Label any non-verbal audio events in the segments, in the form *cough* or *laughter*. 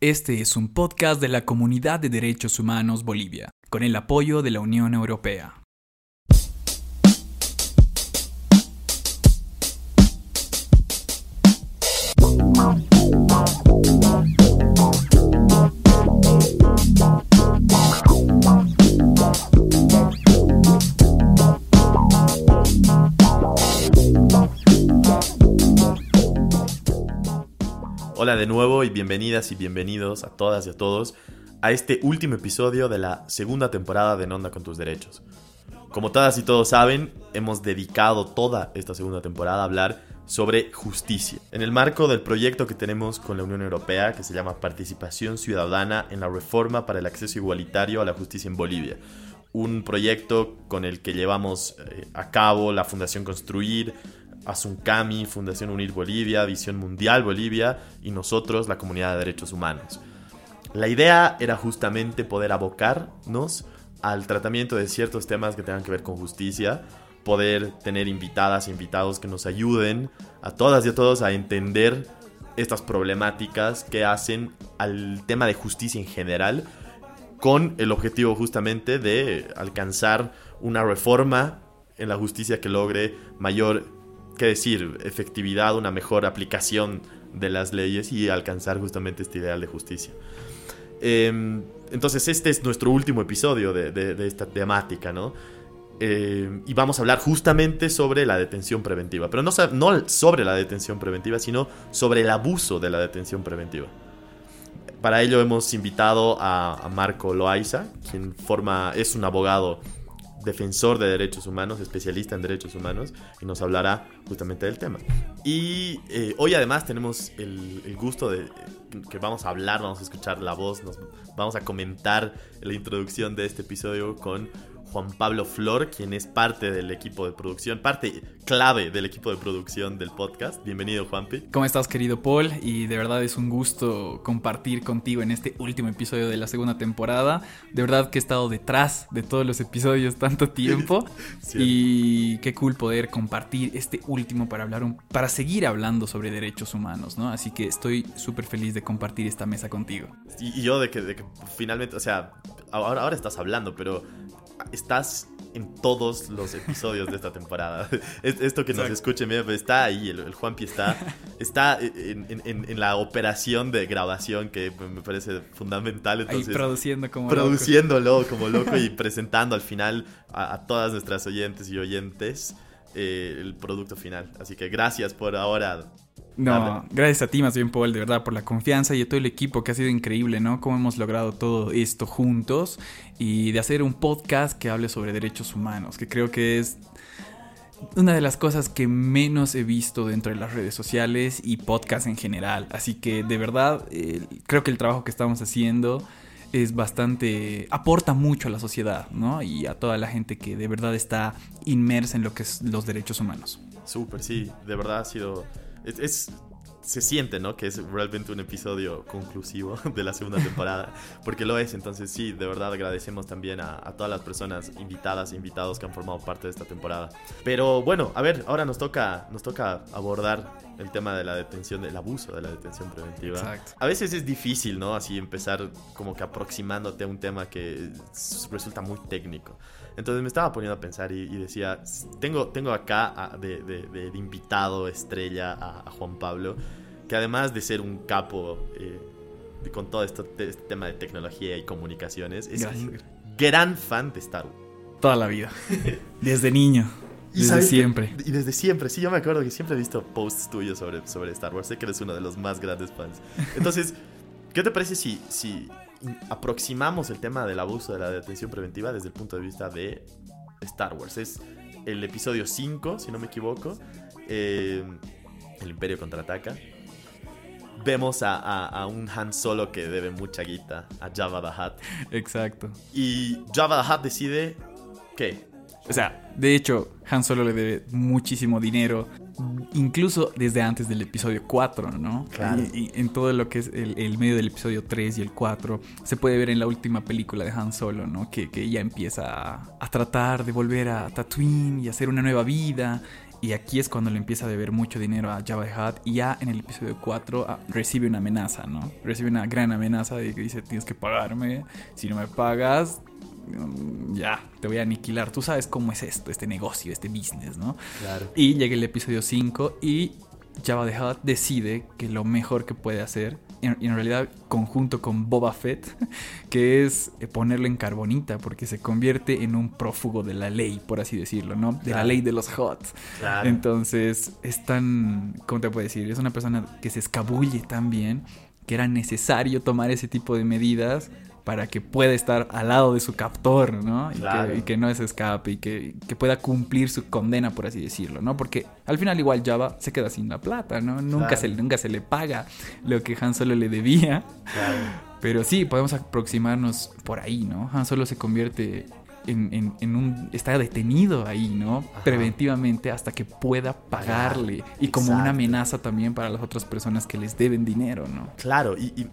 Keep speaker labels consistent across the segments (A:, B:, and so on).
A: Este es un podcast de la Comunidad de Derechos Humanos Bolivia, con el apoyo de la Unión Europea.
B: De nuevo y bienvenidas y bienvenidos a todas y a todos a este último episodio de la segunda temporada de Nonda con tus derechos. Como todas y todos saben, hemos dedicado toda esta segunda temporada a hablar sobre justicia. En el marco del proyecto que tenemos con la Unión Europea, que se llama Participación Ciudadana en la Reforma para el Acceso Igualitario a la Justicia en Bolivia. Un proyecto con el que llevamos eh, a cabo la Fundación Construir, Asuncami, Fundación Unir Bolivia, Visión Mundial Bolivia y nosotros, la Comunidad de Derechos Humanos. La idea era justamente poder abocarnos al tratamiento de ciertos temas que tengan que ver con justicia, poder tener invitadas e invitados que nos ayuden a todas y a todos a entender estas problemáticas que hacen al tema de justicia en general, con el objetivo justamente de alcanzar una reforma en la justicia que logre mayor qué decir, efectividad, una mejor aplicación de las leyes y alcanzar justamente este ideal de justicia. Em, entonces este es nuestro último episodio de, esta temática, ¿no? Em, y vamos a hablar justamente sobre la detención preventiva, pero no, sobre la detención preventiva, sino sobre el abuso de la detención preventiva. Para ello hemos invitado a, a Marco Loaiza, quien forma, es un abogado defensor de derechos humanos, especialista en derechos humanos, y nos hablará justamente del tema. Y eh, hoy además tenemos el, gusto de que vamos a hablar, vamos a escuchar la voz, nos vamos a comentar la introducción de este episodio con Juan Pablo Flor, quien es parte del equipo de producción, parte clave del equipo de producción del podcast. Bienvenido, Juanpi.
A: ¿Cómo estás, querido Paul? Y de verdad es un gusto compartir contigo en este último episodio de la segunda temporada. De verdad que he estado detrás de todos los episodios tanto *laughs* tiempo. y qué cool poder compartir este último para hablar, para seguir hablando sobre derechos humanos, ¿no? Así que estoy súper feliz de compartir esta mesa contigo.
B: Y, yo de que, de que finalmente, o sea, ahora, ahora estás hablando, pero estás en todos los episodios de esta temporada. *laughs* Esto que nos escuche, está ahí, el, Juanpi está, *laughs* está en, la operación de grabación que me parece fundamental.
A: Entonces, ahí produciendo como
B: produciéndolo como loco y presentando al final a, todas nuestras oyentes y oyentes eh, el producto final. Así que gracias por ahora
A: no, gracias a ti más bien, Paul, de verdad, por la confianza y a todo el equipo que ha sido increíble, ¿no? Cómo hemos logrado todo esto juntos y de hacer un podcast que hable sobre derechos humanos, que creo que es una de las cosas que menos he visto dentro de las redes sociales y podcast en general. Así que de verdad, eh, creo que el trabajo que estamos haciendo es bastante, aporta mucho a la sociedad, ¿no? Y a toda la gente que de verdad está inmersa en lo que es los derechos humanos.
B: Súper, sí, de verdad ha sido es, se siente, ¿no? Que es realmente un episodio conclusivo *laughs* de la segunda temporada, porque lo es. Entonces, sí, de verdad agradecemos también a, todas las personas invitadas e invitados que han formado parte de esta temporada. Pero bueno, a ver, ahora nos toca, nos toca abordar el tema de la detención, del abuso de la detención preventiva. Exacto. A veces es difícil, ¿no? Así empezar como que aproximándote a un tema que resulta muy técnico. Entonces me estaba poniendo a pensar y, decía, tengo, tengo acá de, invitado estrella a, Juan Pablo, que además de ser un capo eh, con todo este, este, tema de tecnología y comunicaciones, es un gran fan de Star Wars.
A: Toda la vida. *laughs* Desde niño. desde siempre.
B: y desde siempre, sí, yo me acuerdo que siempre he visto posts tuyos sobre, sobre Star Wars. Sé que eres uno de los más grandes fans. Entonces, ¿qué te parece si, si aproximamos el tema del abuso de la detención preventiva desde el punto de vista de Star Wars. Es el episodio 5, si no me equivoco. Eh, el Imperio contraataca. Vemos a, un Han Solo que debe mucha guita a Java the Hutt.
A: Exacto.
B: Y Java the Hutt decide. ¿Qué?
A: O sea, de hecho, Han Solo le debe muchísimo dinero, incluso desde antes del episodio 4, ¿no?
B: Claro.
A: Y, en todo lo que es el, medio del episodio 3 y el 4, se puede ver en la última película de Han Solo, ¿no? Que, que ella empieza a, a, tratar de volver a Tatooine y hacer una nueva vida. Y aquí es cuando le empieza a deber mucho dinero a Jabba Hutt. Y ya en el episodio 4 ah, recibe una amenaza, ¿no? Recibe una gran amenaza de que dice, tienes que pagarme. Si no me pagas, ya, te voy a aniquilar. Tú sabes cómo es esto, este negocio, este business, ¿no?
B: Claro.
A: Y llega el episodio 5 y Jabba the Hutt decide que lo mejor que puede hacer, en, en realidad conjunto con Boba Fett, *laughs* que es eh, ponerlo en carbonita, porque se convierte en un prófugo de la ley, por así decirlo, ¿no? De la ley de los Hutt.
B: Claro.
A: Entonces, es tan, ¿cómo te puedo decir? Es una persona que se escabulle tan bien que era necesario tomar ese tipo de medidas para que pueda estar al lado de su captor, ¿no? Y,
B: Claro.
A: que, y que no se escape y que, que pueda cumplir su condena, por así decirlo, ¿no? Porque al final igual Java se queda sin la plata, ¿no? Nunca,
B: Claro.
A: se, nunca se le paga lo que Han Solo le debía.
B: Claro.
A: Pero sí, podemos aproximarnos por ahí, ¿no? Han Solo se convierte en, en- en un... Está detenido ahí, ¿no?
B: Ajá.
A: Preventivamente hasta que pueda pagarle. Y como una amenaza también para las otras personas que les deben dinero, ¿no?
B: Claro, y, y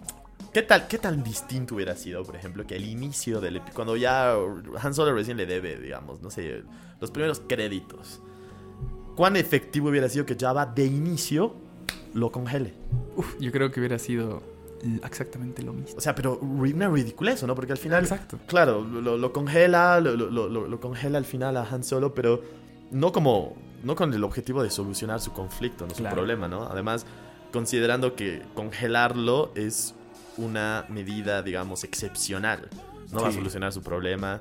B: ¿qué, tal, ¿qué tan distinto hubiera sido, por ejemplo, que el inicio del cuando ya Han Solo recién le debe, digamos, no sé, los primeros créditos? ¿Cuán efectivo hubiera sido que Java de inicio lo congele?
A: Uf, yo creo que hubiera sido exactamente lo mismo.
B: O sea, pero una ridiculez, ¿no? Porque al final,
A: Exacto.
B: claro, lo, lo congela, lo, lo- lo- lo congela al final a Han Solo, pero no como, no con el objetivo de solucionar su conflicto, no su
A: Claro.
B: problema, ¿no? Además, considerando que congelarlo es una medida, digamos, excepcional, no va a solucionar su problema.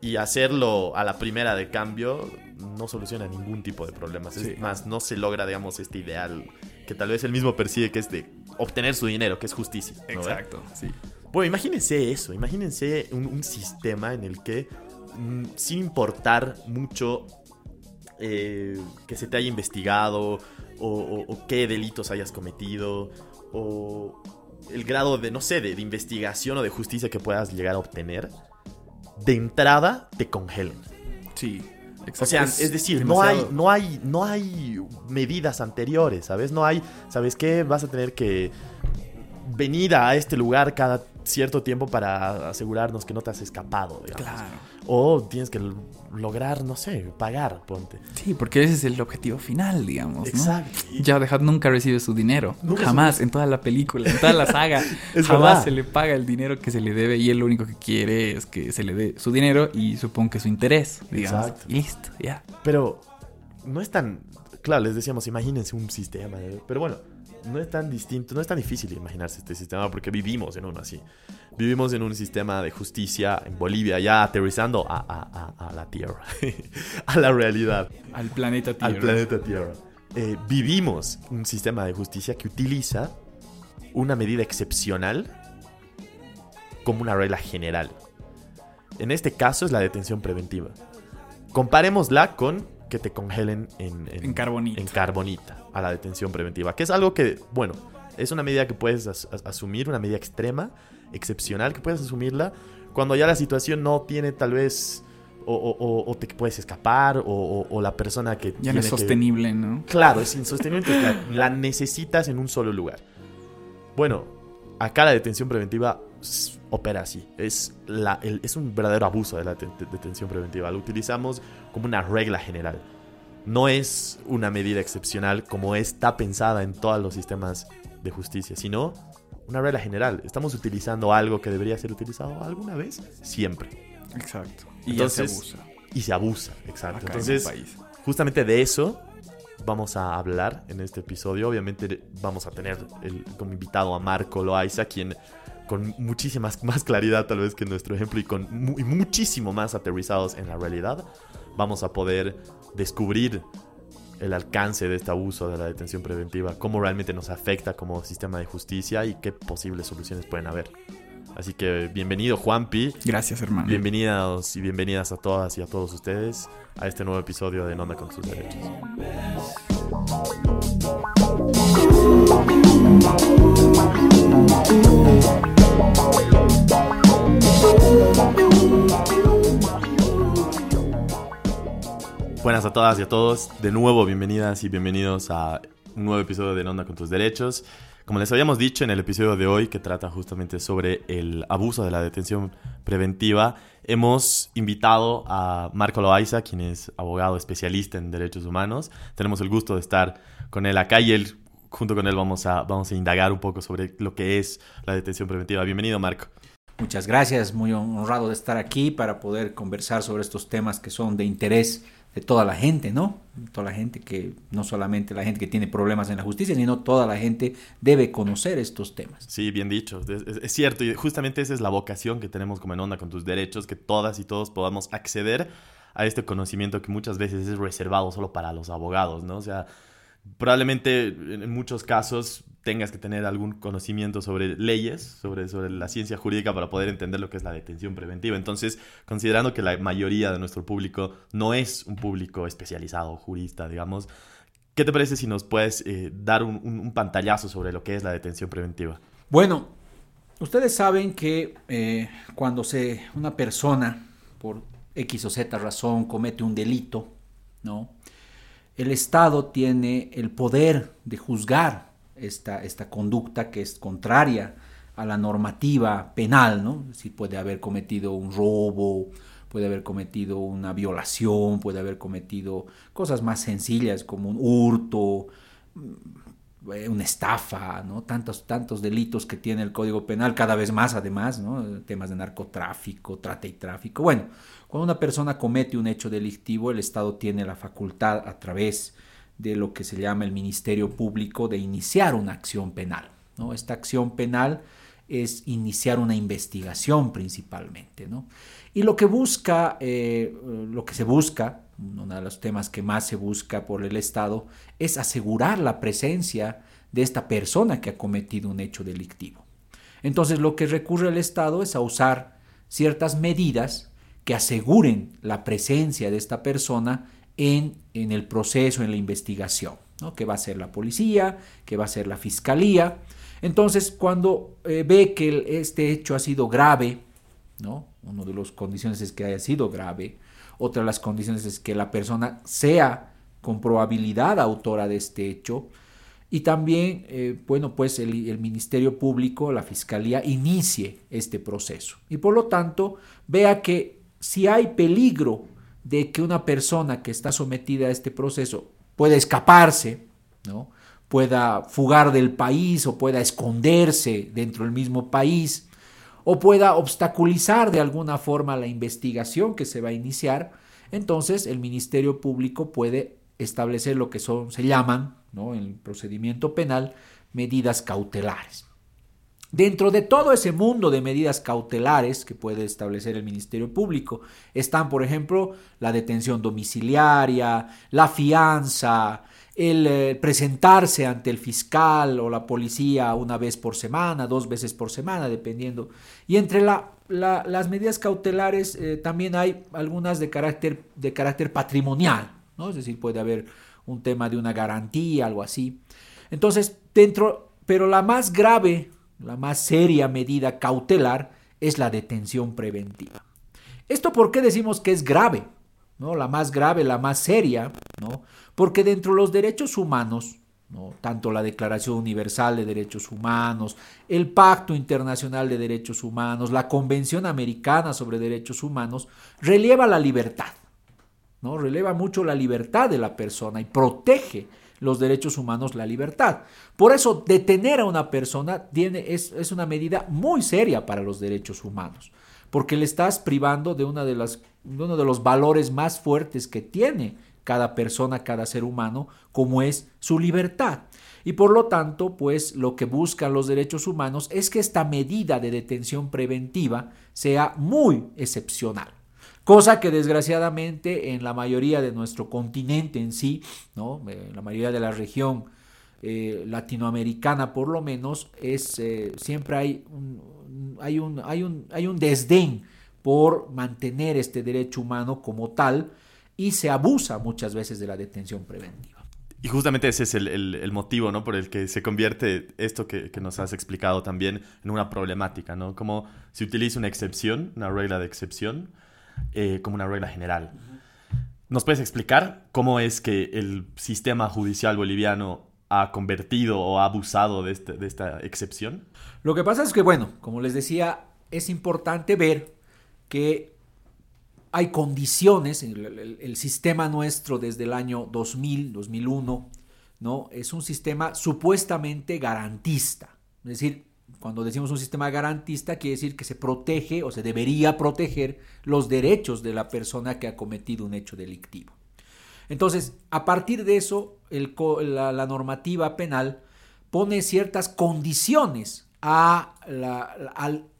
B: Y hacerlo a la primera de cambio no soluciona ningún tipo de problemas. Es más, no se logra, digamos, este ideal que tal vez él mismo persigue, que es de obtener su dinero, que es justicia. ¿no ve?
A: Exacto, sí.
B: Bueno, imagínense eso, imagínense un, un sistema en el que, mm, sin importar mucho eh, que se te haya investigado o, o- o qué delitos hayas cometido o el grado de, no sé, de, de investigación o de justicia que puedas llegar a obtener, de entrada te congelen.
A: Sí.
B: O sea, es, decir, no hay, no, hay, no hay medidas anteriores, ¿sabes? No hay, ¿sabes qué? Vas a tener que venir a este lugar cada cierto tiempo para asegurarnos que no te has escapado, digamos.
A: Claro.
B: O tienes que lograr, no sé, pagar, ponte.
A: Sí, porque ese es el objetivo final, digamos, ¿no?
B: Exacto. Y-
A: Jabba the Hutt nunca recibe su dinero.
B: Nunca
A: jamás, en toda la película, en toda la saga. *laughs* Jamás
B: verdad.
A: se le paga el dinero que se le debe y él lo único que quiere es que se le dé su dinero y supongo que su interés, digamos.
B: Exacto.
A: Y listo, ya.
B: Pero no es tan. Claro, les decíamos, imagínense un sistema. Pero bueno, no es tan distinto, no es tan difícil imaginarse este sistema porque vivimos en uno así. Vivimos en un sistema de justicia en Bolivia, ya aterrizando a, a- a- a la Tierra, *laughs* a la realidad,
A: Al planeta Tierra.
B: al planeta Tierra. Eh, vivimos un sistema de justicia que utiliza una medida excepcional como una regla general. En este caso es la detención preventiva. Comparémosla con que te congelen en,
A: En carbonita.
B: en carbonita a la detención preventiva, que es algo que, bueno, es una medida que puedes as- as- asumir, una medida extrema, excepcional, que puedes asumirla cuando ya la situación no tiene tal vez, o, o- o- te puedes escapar, o, o- o la persona que...
A: Ya no es
B: que-
A: sostenible, ¿no?
B: Claro, es insostenible, la, la necesitas en un solo lugar. Bueno, acá la detención preventiva opera así. Es, la, el- es un verdadero abuso de la te- de- detención preventiva. Lo utilizamos como una regla general. No es una medida excepcional como está pensada en todos los sistemas de justicia, sino una regla general. Estamos utilizando algo que debería ser utilizado alguna vez, siempre.
A: Exacto. Y
B: Entonces,
A: ya se abusa.
B: Y se abusa, exacto.
A: acá
B: Entonces,
A: en el país.
B: Justamente de eso vamos a hablar en este episodio. Obviamente vamos a tener el- como invitado a Marco Loaiza, quien con muchísimas *laughs* más claridad tal vez que nuestro ejemplo y con mu- y muchísimo más aterrizados en la realidad, vamos a poder descubrir el alcance de este abuso de la detención preventiva, cómo realmente nos afecta como sistema de justicia y qué posibles soluciones pueden haber. Así que bienvenido Juanpi,
A: Gracias, hermano.
B: Bienvenidos y bienvenidas a todas y a todos ustedes a este nuevo episodio de Nonda con sus derechos. Buenas a todas y a todos. De nuevo, bienvenidas y bienvenidos a un nuevo episodio de Nonda con tus derechos. Como les habíamos dicho en el episodio de hoy, que trata justamente sobre el abuso de la detención preventiva, hemos invitado a Marco Loaiza, quien es abogado especialista en derechos humanos. Tenemos el gusto de estar con él acá y él, junto con él vamos a, vamos a indagar un poco sobre lo que es la detención preventiva. Bienvenido, Marco.
C: Muchas gracias, muy honrado de estar aquí para poder conversar sobre estos temas que son de interés de toda la gente, ¿no? Toda la gente que, no solamente la gente que tiene problemas en la justicia, sino toda la gente debe conocer estos temas.
B: Sí, bien dicho, es, cierto, y justamente esa es la vocación que tenemos como en Onda con tus derechos, que todas y todos podamos acceder a este conocimiento que muchas veces es reservado solo para los abogados, ¿no? O sea, probablemente en muchos casos tengas que tener algún conocimiento sobre leyes, sobre, sobre la ciencia jurídica para poder entender lo que es la detención preventiva. Entonces, considerando que la mayoría de nuestro público no es un público especializado, jurista, digamos, ¿qué te parece si nos puedes eh, dar un, pantallazo sobre lo que es la detención preventiva?
C: Bueno, ustedes saben que eh, cuando se, una persona, por X o Z razón, comete un delito, ¿no? El Estado tiene el poder de juzgar esta, esta conducta que es contraria a la normativa penal, ¿no? Si puede haber cometido un robo, puede haber cometido una violación, puede haber cometido cosas más sencillas como un hurto, mm, una estafa, ¿no? Tantos, tantos delitos que tiene el Código Penal, cada vez más además, ¿no? Temas de narcotráfico, trata y tráfico. Bueno, cuando una persona comete un hecho delictivo, el Estado tiene la facultad a través de lo que se llama el Ministerio Público de iniciar una acción penal. ¿no? Esta acción penal es iniciar una investigación principalmente. ¿no? Y lo que busca, eh, lo que se busca, uno de los temas que más se busca por el Estado, es asegurar la presencia de esta persona que ha cometido un hecho delictivo. Entonces lo que recurre el Estado es a usar ciertas medidas que aseguren la presencia de esta persona en, el proceso, en la investigación, ¿no? que va a ser la policía, que va a ser la fiscalía. Entonces, cuando eh, ve que este hecho ha sido grave, ¿no? una de las condiciones es que haya sido grave, otra de las condiciones es que la persona sea con probabilidad autora de este hecho, y también, eh, bueno, pues el, Ministerio Público, la Fiscalía, inicie este proceso. Y por lo tanto, vea que si hay peligro de que una persona que está sometida a este proceso pueda escaparse, ¿no? pueda fugar del país o pueda esconderse dentro del mismo país o pueda obstaculizar de alguna forma la investigación que se va a iniciar, entonces el Ministerio Público puede establecer lo que son, se llaman, ¿no? en el procedimiento penal, medidas cautelares. Dentro de todo ese mundo de medidas cautelares que puede establecer el Ministerio Público están, por ejemplo, la detención domiciliaria, la fianza, el eh, presentarse ante el fiscal o la policía una vez por semana, dos veces por semana, dependiendo. Y entre las medidas cautelares eh, también hay algunas de carácter, de carácter patrimonial, es decir, puede haber un tema de una garantía, algo así. Entonces, dentro, pero la más grave la más seria medida cautelar es la detención preventiva. ¿Esto por qué decimos que es grave? ¿No? La más grave, la más seria, ¿no? Porque dentro de los derechos humanos, ¿no? tanto la Declaración Universal de Derechos Humanos, el Pacto Internacional de Derechos Humanos, la Convención Americana sobre Derechos Humanos, releva la libertad, ¿no? releva mucho la libertad de la persona y protege los derechos humanos, la libertad. Por eso, detener a una persona tiene, es, es, una medida muy seria para los derechos humanos, porque le estás privando de, una de las, uno de los valores más fuertes que tiene cada persona, cada ser humano, como es su libertad. Y por lo tanto, pues lo que buscan los derechos humanos es que esta medida de detención preventiva sea muy excepcional cosa que desgraciadamente en la mayoría de nuestro continente en sí, ¿no? en la mayoría de la región eh, latinoamericana por lo menos, es, eh, siempre hay un, hay, un, hay, un, hay un desdén por mantener este derecho humano como tal y se abusa muchas veces de la detención preventiva.
B: Y justamente ese es el, motivo, ¿no? Por el que se convierte esto que, que, nos has explicado también en una problemática, ¿no? Como se utiliza una excepción, una regla de excepción, eh, como una regla general. ¿Nos puedes explicar cómo es que el sistema judicial boliviano ha convertido o ha abusado de, este, esta excepción?
C: Lo que pasa es que, bueno, como les decía, es importante ver que hay condiciones, el, el, el, sistema nuestro desde el año 2000, 2001, ¿no? Es un sistema supuestamente garantista. Es decir, cuando decimos un sistema garantista, quiere decir que se protege o se debería proteger los derechos de la persona que ha cometido un hecho delictivo. Entonces, a partir de eso, la, normativa penal pone ciertas condiciones a la,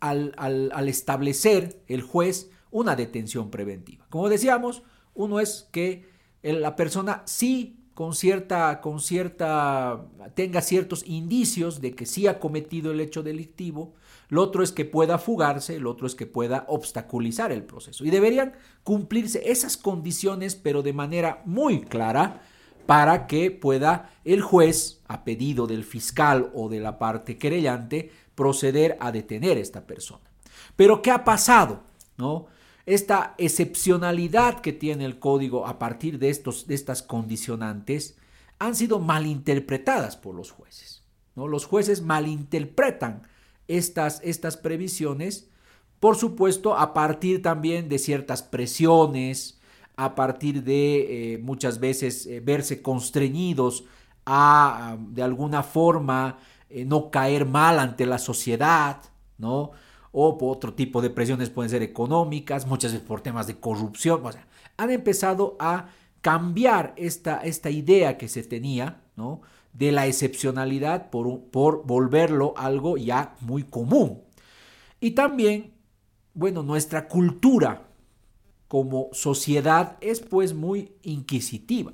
C: al establecer el juez una detención preventiva. Como decíamos, uno es que la persona sí con cierta, con cierta, tenga ciertos indicios de que sí ha cometido el hecho delictivo, lo otro es que pueda fugarse, lo otro es que pueda obstaculizar el proceso. Y deberían cumplirse esas condiciones, pero de manera muy clara, para que pueda el juez, a pedido del fiscal o de la parte querellante, proceder a detener a esta persona. Pero ¿qué ha pasado? ¿No? Esta excepcionalidad que tiene el código a partir de, estos, de estas condicionantes han sido malinterpretadas por los jueces. ¿no? Los jueces malinterpretan estas, estas previsiones, por supuesto, a partir también de ciertas presiones, a partir de eh, muchas veces eh, verse constreñidos a, de alguna forma, eh, no caer mal ante la sociedad, ¿no? O por otro tipo de presiones pueden ser económicas, muchas veces por temas de corrupción. O sea, han empezado a cambiar esta, esta idea que se tenía, ¿no? De la excepcionalidad por, por volverlo algo ya muy común. Y también, bueno, nuestra cultura como sociedad es pues muy inquisitiva,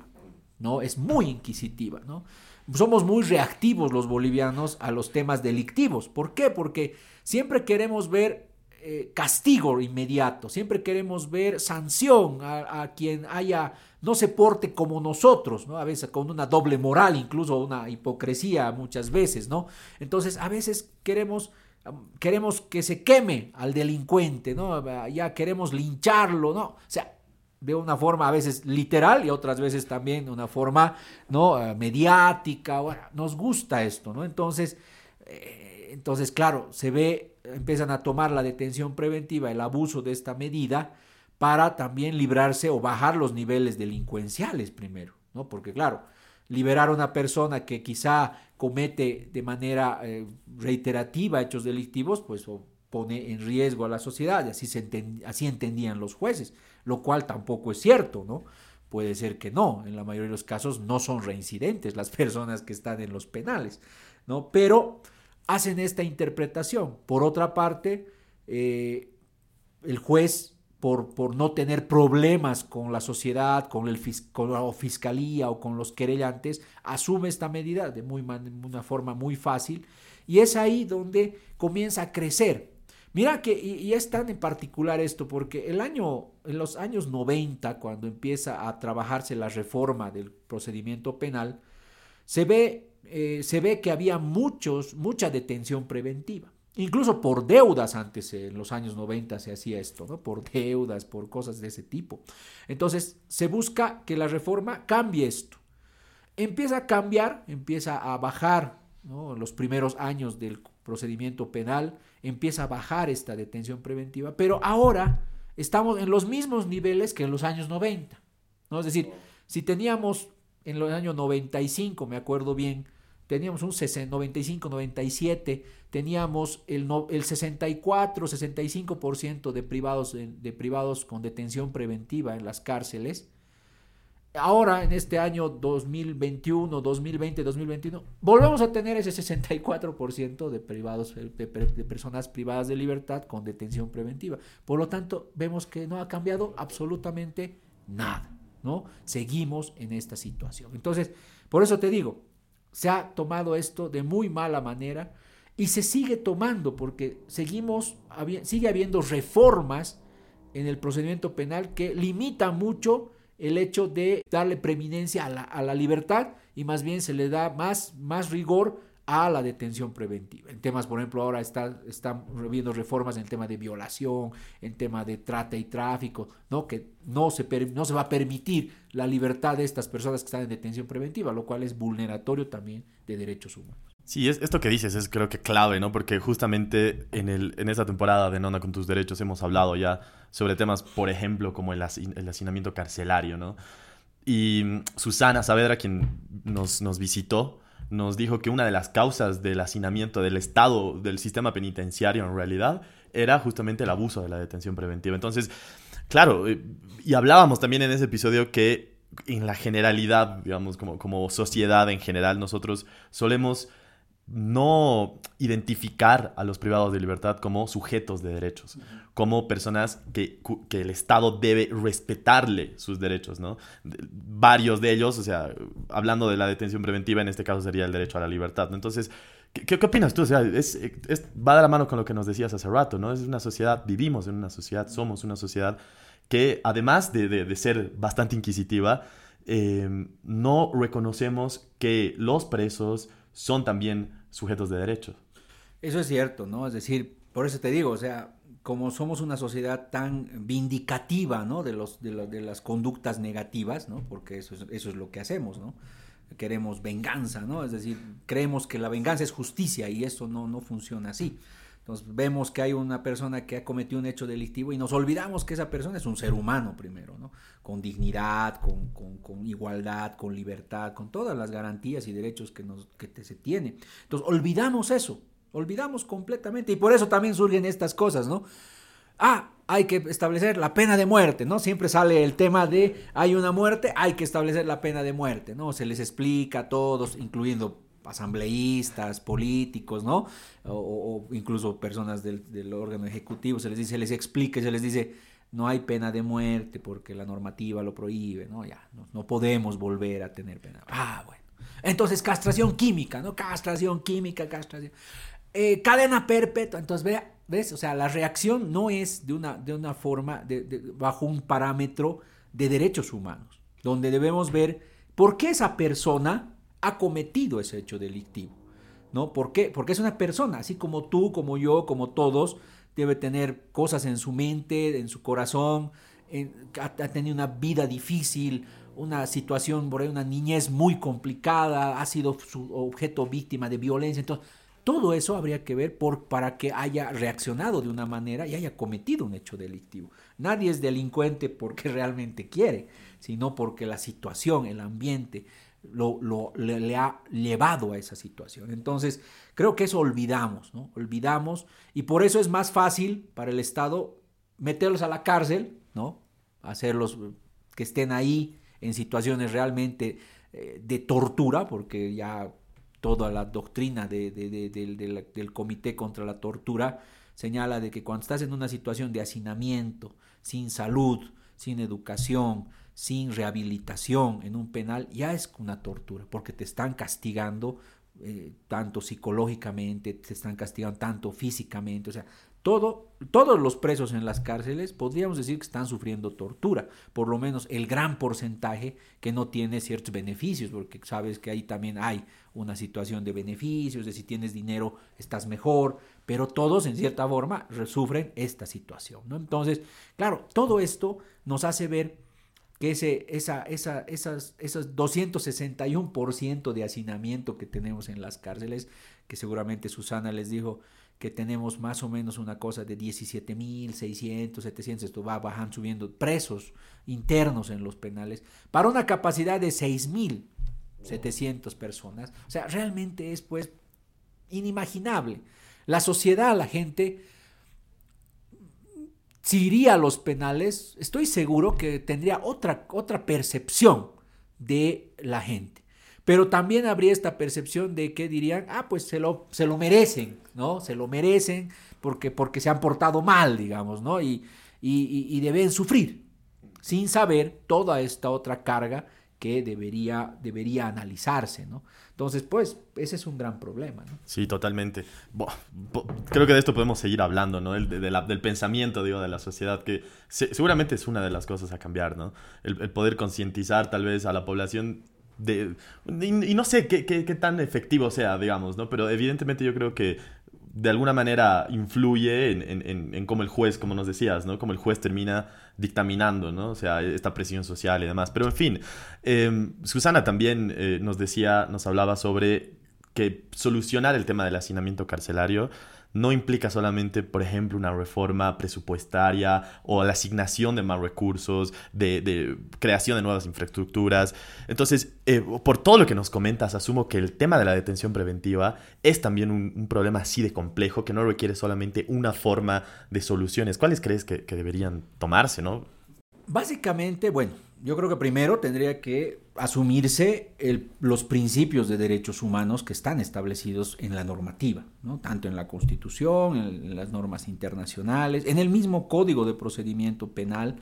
C: ¿no? Es muy inquisitiva, ¿no? Somos muy reactivos los bolivianos a los temas delictivos. ¿Por qué? Porque Siempre queremos ver eh, castigo inmediato, siempre queremos ver sanción a, quien haya, no se porte como nosotros, ¿no? A veces con una doble moral, incluso una hipocresía muchas veces, ¿no? Entonces, a veces queremos queremos que se queme al delincuente, ¿no? Ya queremos lincharlo, ¿no? O sea, de una forma a veces literal y otras veces también de una forma, ¿no? Eh, mediática, nos gusta esto, ¿no? Entonces, eh, entonces, claro, se ve, empiezan a tomar la detención preventiva, el abuso de esta medida, para también librarse o bajar los niveles delincuenciales primero, ¿no? Porque, claro, liberar a una persona que quizá comete de manera eh, reiterativa hechos delictivos, pues pone en riesgo a la sociedad, y así, se así entendían los jueces, lo cual tampoco es cierto, ¿no? Puede ser que no, en la mayoría de los casos no son reincidentes las *laughs* personas que están en los penales, ¿no? Pero hacen esta interpretación. Por otra parte, eh, el juez, por, por, no tener problemas con la sociedad, con, el, con la fiscalía o con los querellantes, asume esta medida de muy, una forma muy fácil y es ahí donde comienza a crecer. Mira que, y, es tan en particular esto, porque el año, en los años 90, cuando empieza a trabajarse la reforma del procedimiento penal, se ve eh, se ve que había muchos, mucha detención preventiva. Incluso por deudas antes, en los años 90 se hacía esto, ¿no? Por deudas, por cosas de ese tipo. Entonces, se busca que la reforma cambie esto. Empieza a cambiar, empieza a bajar, ¿no? Los primeros años del procedimiento penal, empieza a bajar esta detención preventiva, pero ahora estamos en los mismos niveles que en los años 90, ¿no? Es decir, si teníamos en los años 95, me acuerdo bien, teníamos un 95, 97, teníamos el, el 64, 65% de privados, de privados con detención preventiva en las cárceles. Ahora, en este año 2021, 2020, 2021, volvemos a tener ese 64% de, privados, de, personas privadas de libertad con detención preventiva. Por lo tanto, vemos que no ha cambiado absolutamente nada. ¿no? Seguimos en esta situación. Entonces, por eso te digo, se ha tomado esto de muy mala manera y se sigue tomando porque seguimos, sigue habiendo reformas en el procedimiento penal que limitan mucho el hecho de darle preeminencia a la, libertad y más bien se le da más, más rigor a la detención preventiva. En temas, por ejemplo, ahora está, están habiendo reformas en el tema de violación, en tema de trata y tráfico, ¿no? que no se, no se va a permitir la libertad de estas personas que están en detención preventiva, lo cual es vulneratorio también de derechos humanos.
B: Sí, es, esto que dices es creo que clave, ¿no? Porque justamente en, el, en esta temporada de Nona con tus derechos hemos hablado ya sobre temas, por ejemplo, como el, el hacinamiento carcelario, ¿no? Y mm, Susana Saavedra, quien nos, nos visitó, nos dijo que una de las causas del hacinamiento del Estado, del sistema penitenciario en realidad, era justamente el abuso de la detención preventiva. Entonces, claro, eh, y hablábamos también en ese episodio que en la generalidad, digamos, como, como sociedad en general, nosotros solemos no identificar a los privados de libertad como sujetos de derechos, como personas que, el Estado debe respetarle sus derechos, ¿no? Varios de ellos, o sea, hablando de la detención preventiva, en este caso sería el derecho a la libertad, ¿no? Entonces, ¿qué, qué opinas tú? O sea, es, va de la mano con lo que nos decías hace rato, ¿no? Es una sociedad, vivimos en una sociedad, somos una sociedad que además de, ser bastante inquisitiva, eh, no reconocemos que los presos, son también sujetos de derechos.
C: Eso es cierto, ¿no? Es decir, por eso te digo, o sea, como somos una sociedad tan vindicativa, ¿no? De, los, de, las conductas negativas, ¿no? Porque eso es, eso es lo que hacemos, ¿no? Queremos venganza, ¿no? Es decir, creemos que la venganza es justicia y eso no, no funciona así. Entonces vemos que hay una persona que ha cometido un hecho delictivo y nos olvidamos que esa persona es un ser humano primero, ¿no? Con dignidad, con, con, igualdad, con libertad, con todas las garantías y derechos que, nos, que se tiene. Entonces olvidamos eso, olvidamos completamente y por eso también surgen estas cosas, ¿no? Ah, hay que establecer la pena de muerte, ¿no? Siempre sale el tema de hay una muerte, hay que establecer la pena de muerte, ¿no? Se les explica a todos, incluyendo asambleístas, políticos, ¿no? O, incluso personas del, órgano ejecutivo, se les dice, se les explica, se les dice, no hay pena de muerte porque la normativa lo prohíbe, ¿no? Ya, no, podemos volver a tener pena. Ah, bueno. Entonces, castración química, ¿no? Castración química, castración. Eh, cadena perpetua. Entonces, vea, ¿ves? O sea, la reacción no es de una, de una forma, bajo un parámetro de derechos humanos, donde debemos ver por qué esa persona ha cometido ese hecho delictivo. ¿No? ¿Por qué? Porque es una persona, así como tú, como yo, como todos, debe tener cosas en su mente, en su corazón, ha, tenido una vida difícil, una situación, por una niñez muy complicada, ha sido su objeto víctima de violencia. Entonces, todo eso habría que ver por, para que haya reaccionado de una manera y haya cometido un hecho delictivo. Nadie es delincuente porque *laughs* realmente quiere, sino porque la situación, el ambiente, lo, le, ha llevado a esa situación. Entonces, creo que eso olvidamos, ¿no? Olvidamos y por eso es más fácil para el Estado meterlos a la cárcel, ¿no? Hacerlos que estén ahí en situaciones realmente eh, de tortura, porque ya toda la doctrina del Comité contra la Tortura señala de que cuando estás en una situación de hacinamiento, sin salud, sin educación, sin rehabilitación en un penal, ya es una tortura, porque te están castigando eh, tanto psicológicamente, te están castigando tanto físicamente, o sea, todo, todos los presos en las cárceles podríamos decir que están sufriendo tortura, por lo menos el gran porcentaje que no tiene ciertos beneficios, porque sabes que ahí también hay una situación de beneficios, de si tienes dinero estás mejor, pero todos en cierta forma sufren esta situación. ¿no? Entonces, claro, todo esto nos hace ver que ese, esa, esa, esas, esas 261% de hacinamiento que tenemos en las cárceles, que seguramente Susana les dijo que tenemos más o menos una cosa de 17.600, 700, esto va bajando, subiendo presos internos en los penales, para una capacidad de 6.700 personas. O sea, realmente es pues inimaginable. La sociedad, la gente si iría a los penales, estoy seguro que tendría otra, otra percepción de la gente. Pero también habría esta percepción de que dirían, ah, pues se lo, se lo merecen, ¿no? Se lo merecen porque, porque se han portado mal, digamos, ¿no? Y, y deben sufrir, sin saber toda esta otra carga que debería, debería analizarse, ¿no? Entonces, pues, ese es un gran problema, ¿no?
B: Sí, totalmente. creo que de esto podemos seguir hablando, ¿no? El, del pensamiento, digo, de la sociedad, que seguramente es una de las cosas a cambiar, ¿no? El, poder concientizar tal vez a la población de, y, no sé qué, qué, qué, tan efectivo sea, digamos, ¿no? Pero evidentemente yo creo que de alguna manera influye en, en, en, cómo el juez, como nos decías, ¿no? Cómo el juez termina dictaminando, ¿no? O sea, esta presión social y demás. Pero en fin, em, Susana también eh, nos decía, nos hablaba sobre que solucionar el tema del hacinamiento carcelario no implica solamente, por ejemplo, una reforma presupuestaria o la asignación de más recursos, de, creación de nuevas infraestructuras. Entonces, eh, por todo lo que nos comentas, asumo que el tema de la detención preventiva es también un, problema así de complejo que no requiere solamente una forma de soluciones. ¿Cuáles crees que, que deberían tomarse, no?
C: Básicamente, bueno, yo creo que primero tendría que asumirse los principios de derechos humanos que están establecidos en la normativa, ¿no? tanto en la Constitución, en, las normas internacionales, en el mismo Código de Procedimiento Penal,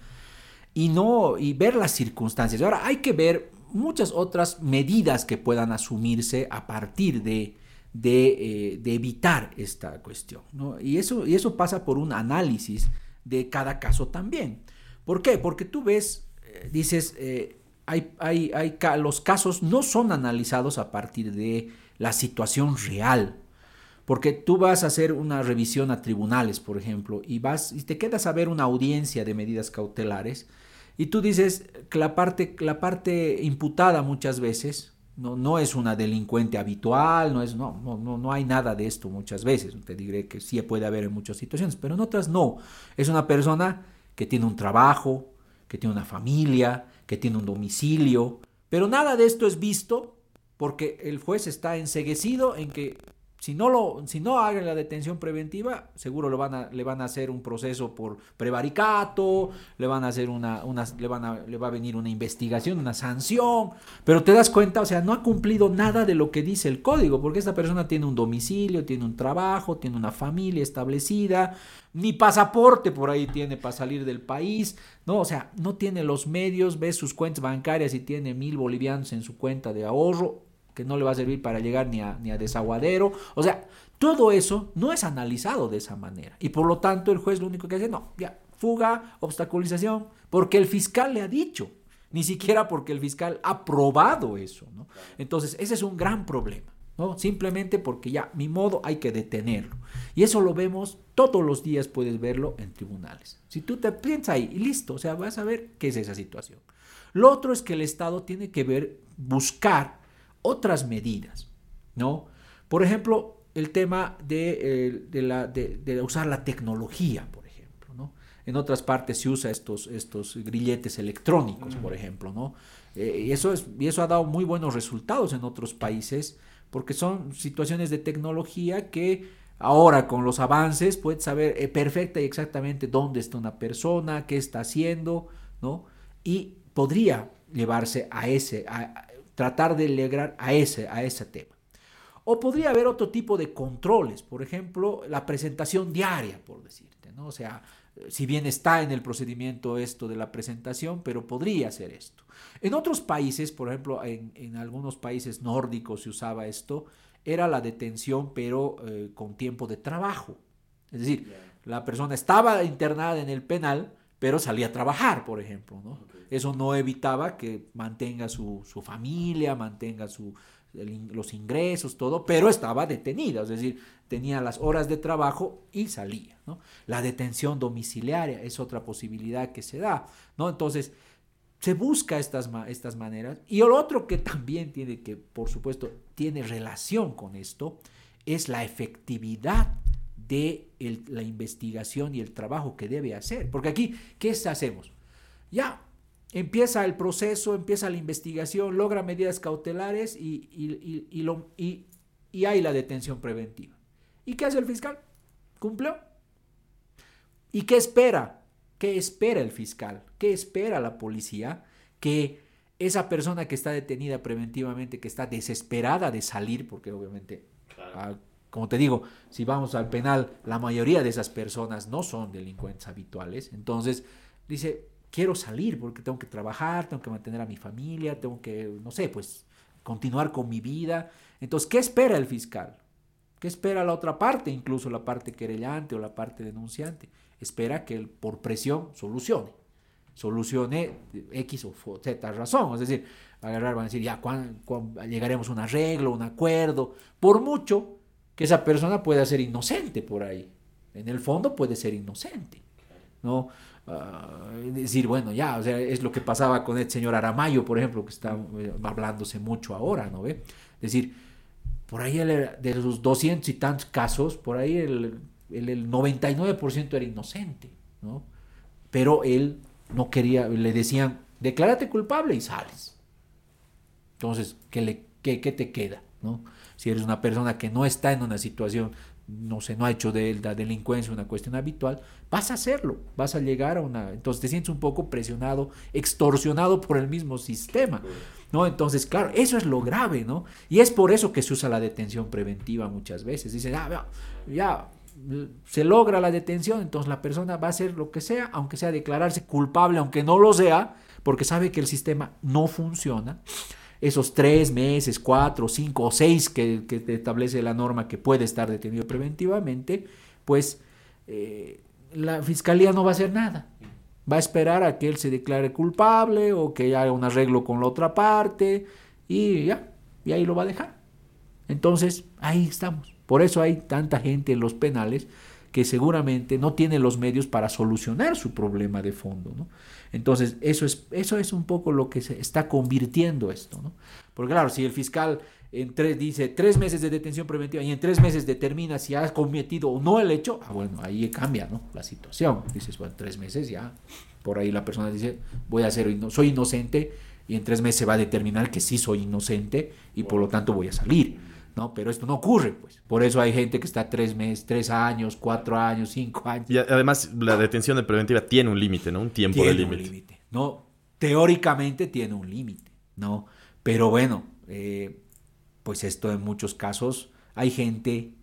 C: y, no, y ver las circunstancias. Ahora, hay que ver muchas otras medidas que puedan asumirse a partir de, de, eh, evitar esta cuestión. Y, eso, y eso pasa por un análisis de cada caso también. ¿Por qué? Porque tú ves dices, eh, hay, hay, hay, los casos no son analizados a partir de la situación real. Porque tú vas a hacer una revisión a tribunales, por ejemplo, y vas y te quedas a ver una audiencia de medidas cautelares, y tú dices que la parte, la parte imputada muchas veces no, no es una delincuente habitual, no, es, no, no, no hay nada de esto muchas veces. Te diré que sí puede haber en muchas situaciones, pero en otras no. Es una persona que tiene un trabajo, que tiene una familia, que tiene un domicilio, pero nada de esto es visto porque el juez está enseguecido en que si no, lo, si no hagan la detención preventiva, seguro lo van a, le van a hacer un proceso por prevaricato, le van a hacer una, una le, van a, le va a venir una investigación, una sanción, pero te das cuenta, o sea, no ha cumplido nada de lo que dice el código, porque esta persona tiene un domicilio, tiene un trabajo, tiene una familia establecida, ni pasaporte por ahí tiene para salir del país, no, o sea, no tiene los medios, ve sus cuentas bancarias y tiene mil bolivianos en su cuenta de ahorro, que no le va a servir para llegar ni a, ni a desaguadero. O sea, todo eso no es analizado de esa manera. Y por lo tanto el juez lo único que hace, no, ya, fuga, obstaculización, porque el fiscal le ha dicho, ni siquiera porque el fiscal ha probado eso. ¿no? Entonces, ese es un gran problema. ¿no? Simplemente porque ya, mi modo, hay que detenerlo. Y eso lo vemos todos los días, puedes verlo en tribunales. Si tú te piensas ahí, y listo, o sea, vas a ver qué es esa situación. Lo otro es que el Estado tiene que ver, buscar otras medidas, ¿no? Por ejemplo, el tema de, eh, la, de, usar la tecnología, por ejemplo, ¿no? En otras partes se usa estos, estos grilletes electrónicos, por ejemplo, ¿no? Eh, y, eso es, y eso ha dado muy buenos resultados en otros países porque son situaciones de tecnología que ahora con los avances puedes saber eh, perfecta y exactamente dónde está una persona, qué está haciendo, ¿no? Y podría llevarse a ese, tratar de alegrar a ese, a ese tema. O podría haber otro tipo de controles, por ejemplo, la presentación diaria, por decirte, ¿no? O sea, si bien está en el procedimiento esto de la presentación, pero podría ser esto. En otros países, por ejemplo, en, algunos países nórdicos se usaba esto, era la detención, pero eh, con tiempo de trabajo. Es decir, la persona estaba internada en el penal, pero salía a trabajar, por ejemplo, ¿no? Eso no evitaba que mantenga su, familia, mantenga su, los ingresos, todo, pero estaba detenida, es decir, tenía las horas de trabajo y salía. ¿no? La detención domiciliaria es otra posibilidad que se da. ¿no? Entonces, se busca estas, estas maneras. Y el otro que también tiene que, por supuesto, tiene relación con esto, es la efectividad de la investigación y el trabajo que debe hacer. Porque aquí, ¿qué hacemos? Ya, Empieza el proceso, empieza la investigación, logra medidas cautelares y, y, hay la detención preventiva. ¿Y qué hace el fiscal? ¿Cumplió? ¿Y qué espera? ¿Qué espera el fiscal? ¿Qué espera la policía? Que esa persona que está detenida preventivamente, que está desesperada de salir, porque obviamente, ah, como te digo, si vamos al penal, la mayoría de esas personas no son delincuentes habituales, entonces dice, quiero salir porque tengo que trabajar, tengo que mantener a mi familia, tengo que, no sé, pues continuar con mi vida. Entonces, ¿qué espera el fiscal? ¿Qué espera la otra parte, incluso la parte querellante o la parte denunciante? Espera que él, por presión, solucione. solucione X o Z razón. Es decir, agarrar, van a decir, ya, ¿cuándo, llegaremos a un arreglo, un acuerdo? Por mucho esa persona pueda ser inocente por ahí. En el fondo puede ser inocente. ¿no? Ah, decir, bueno, ya, o sea, es lo que pasaba con el señor Aramayo, por ejemplo, que está eh, hablándose mucho ahora, ¿no ve? Decir, por ahí de los 200 y tantos casos, por ahí el, el, el 99% era inocente, ¿no? Pero él no quería, le decían, declárate culpable y sales. Entonces, ¿qué, le, qué, qué te queda? ¿no? Si eres una persona que no está en una situación no sé, no ha hecho de la delincuencia una cuestión habitual, vas a hacerlo, vas a llegar a una... Entonces te sientes un poco presionado, extorsionado por el mismo sistema, ¿no? Entonces, claro, eso es lo grave, ¿no? Y es por eso que se usa la detención preventiva muchas veces. Dicen, ah, ya, se logra la detención, entonces la persona va a hacer lo que sea, aunque sea declararse culpable, aunque no lo sea, porque sabe que el sistema no funciona esos tres meses, cuatro, cinco o seis que, establece la norma que puede estar detenido preventivamente, pues eh, la fiscalía no va a hacer nada. Va a esperar a que él se declare culpable o que haga un arreglo con la otra parte y ya, y ahí lo va a dejar. Entonces, ahí estamos. Por eso hay tanta gente en los penales que seguramente no tiene los medios para solucionar su problema de fondo. ¿no? Entonces, eso es, eso es un poco lo que se está convirtiendo esto. ¿no? Porque claro, si el fiscal en tres, dice tres meses de detención preventiva y en tres meses determina si ha cometido o no el hecho, ah, bueno, ahí cambia la situación. Dices, bueno, tres meses ya, por ahí la persona dice, voy a ser, soy inocente y en tres meses se va a determinar que sí soy inocente y por lo tanto voy a salir. ¿No? Pero esto no ocurre, pues. Por eso hay gente que está tres meses, tres años, cuatro años, cinco años.
B: Y además la detención de preventiva tiene un límite, ¿no? Un tiempo de límite.
C: ¿no? Teóricamente tiene un límite, ¿no? Pero bueno, eh, pues esto en muchos casos hay gente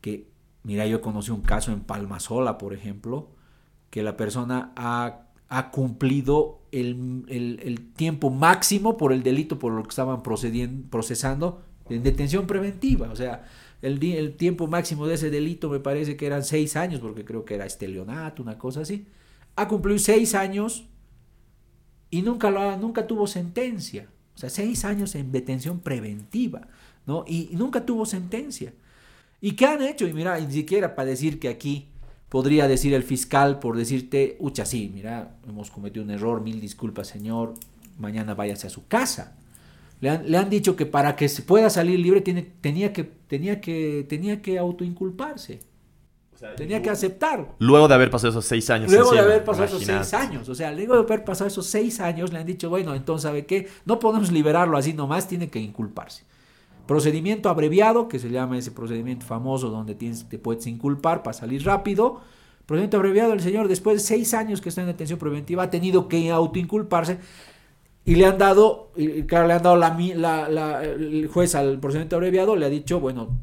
C: que, mira, yo conocí un caso en Palmasola, por ejemplo, que la persona ha, ha cumplido el, el, el, tiempo máximo por el delito por lo que estaban procediendo, procesando detención preventiva. O sea, el, el, tiempo máximo de ese delito me parece que eran seis años, porque creo que era estelionato, una cosa así. Ha cumplido seis años y nunca, lo, nunca tuvo sentencia. O sea, seis años en detención preventiva, ¿no? Y, nunca tuvo sentencia. ¿Y qué han hecho? Y mira, ni siquiera para decir que aquí podría decir el fiscal por decirte, ucha, sí, mira, hemos cometido un error, mil disculpas, señor, mañana váyase a su casa. Le han, dicho que para que se pueda salir libre tiene, tenía, que, tenía, que, tenía que autoinculparse. tenía que aceptar.
B: Luego de haber pasado esos seis años.
C: Luego de haber pasado esos seis años. O sea, luego de haber pasado esos seis años, le han dicho, bueno, entonces, ¿sabe qué? No podemos liberarlo así nomás, tiene que inculparse. Procedimiento abreviado, que se llama ese procedimiento famoso donde tienes, te puedes inculpar para salir rápido. Procedimiento abreviado, el señor, después de seis años que está en detención preventiva, ha tenido que autoinculparse y le han dado, claro, le han dado la, la, el juez al procedimiento abreviado, le ha dicho, bueno,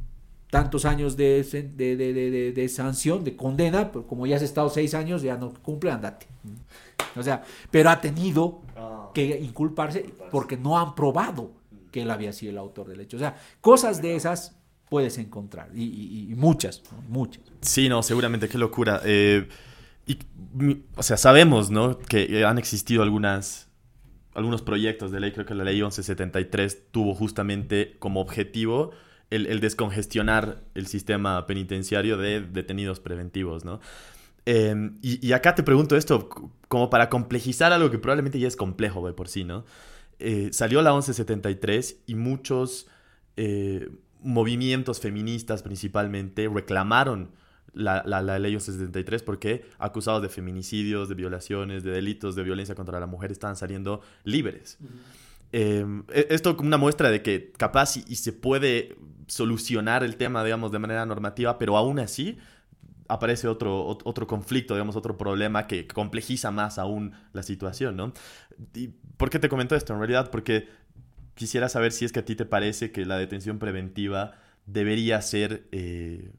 C: tantos años de, de, de, sanción, de condena, pero como ya has estado seis años, ya no cumple, andate. O sea, pero ha tenido ah. que inculparse porque no han probado que él había sido el autor del hecho. O sea, cosas de esas puedes encontrar, y, muchas, muchas.
B: Sí, no, seguramente, qué locura. Eh, y, o sea, sabemos, ¿no? Que han existido algunas algunos proyectos de ley, creo que la ley 1173 tuvo justamente como objetivo el, descongestionar el sistema penitenciario de detenidos preventivos, ¿no? Em, y, acá te pregunto esto como para complejizar algo que probablemente ya es complejo de por sí, ¿no? Eh, salió la 1173 y muchos eh, movimientos feministas principalmente reclamaron la, la, ley 73 porque acusados de feminicidios, de violaciones, de delitos de violencia contra la mujer estaban saliendo libres. Em, e, esto como una muestra de que capaz y, se puede solucionar el tema, digamos, de manera normativa, pero aún así aparece otro, otro conflicto, digamos, otro problema que complejiza más aún la situación, ¿no? ¿Y ¿Por qué te comento esto? En realidad, porque quisiera saber si es que a ti te parece que la detención preventiva debería ser eh,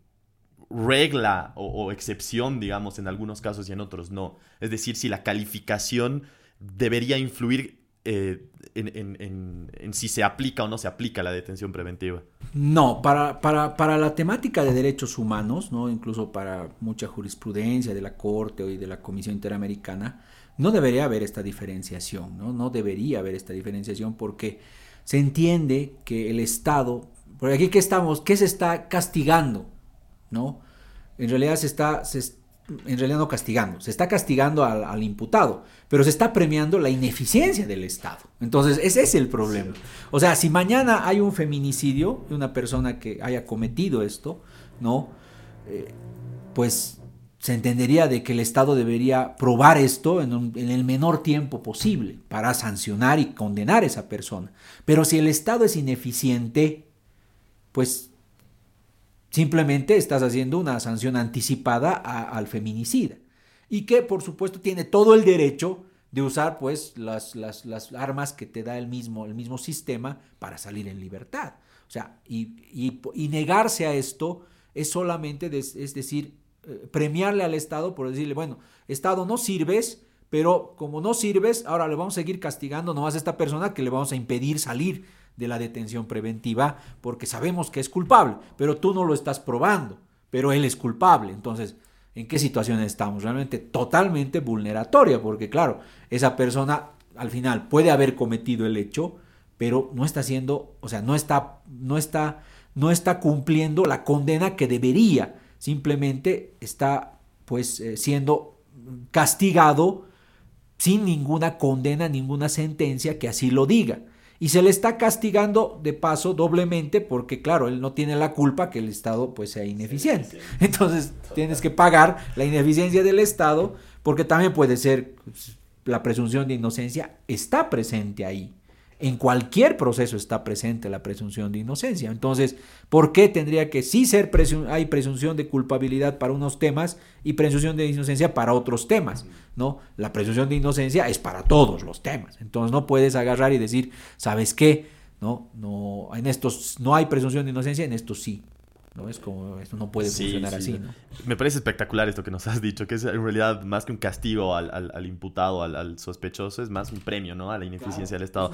B: regla o, excepción, digamos, en algunos casos y en otros no. Es decir, si la calificación debería influir eh, en, si se aplica o no se aplica la detención preventiva.
C: No, para, para, para, la temática de derechos humanos, ¿no? incluso para mucha jurisprudencia de la Corte y de la Comisión Interamericana, no debería haber esta diferenciación, ¿no? no debería haber esta diferenciación porque se entiende que el Estado, por aquí que estamos, ¿qué se está castigando? ¿No? En realidad se está, en realidad no castigando, se está castigando al, imputado, pero se está premiando la ineficiencia del Estado. Entonces, ese es el problema. O sea, si mañana hay un feminicidio de una persona que haya cometido esto, ¿no? Eh, pues se entendería de que el Estado debería probar esto en, en, el menor tiempo posible para sancionar y condenar a esa persona. Pero si el Estado es ineficiente, pues Simplemente estás haciendo una sanción anticipada al feminicida. Y que por supuesto tiene todo el derecho de usar pues las, las, armas que te da el mismo, el mismo sistema para salir en libertad. O sea, y, negarse a esto es solamente, es decir, eh, premiarle al Estado por decirle, bueno, Estado no sirves, pero como no sirves, ahora le vamos a seguir castigando nomás a esta persona que le vamos a impedir salir de la detención preventiva porque sabemos que es culpable, pero tú no lo estás probando, pero él es culpable. Entonces, ¿en qué situación estamos? Realmente totalmente vulneratoria, porque claro, esa persona al final puede haber cometido el hecho, pero no está haciendo, o sea, no está, no está, no está cumpliendo la condena que debería. Simplemente está, pues, eh, siendo castigado sin ninguna condena, ninguna sentencia que así lo diga. Y se le está castigando de paso doblemente porque, claro, él no tiene la culpa que el Estado pues sea ineficiente. Entonces tienes que pagar la ineficiencia del Estado porque también puede ser pues, la presunción de inocencia está presente ahí. En cualquier proceso está presente la presunción de inocencia. Entonces, ¿por qué tendría que sí ser hay presunción de culpabilidad para unos temas y presunción de inocencia para otros temas? ¿no? La presunción de inocencia es para todos los temas. Entonces, no puedes agarrar y decir, ¿sabes qué? No, no, en estos no hay presunción de inocencia, en estos sí. ¿No? Es como, esto no puede funcionar así, ¿no?
B: Me parece espectacular esto que nos has dicho, que es en realidad más que un castigo al, imputado, al, sospechoso, es más un premio, ¿no? A la ineficiencia del Estado.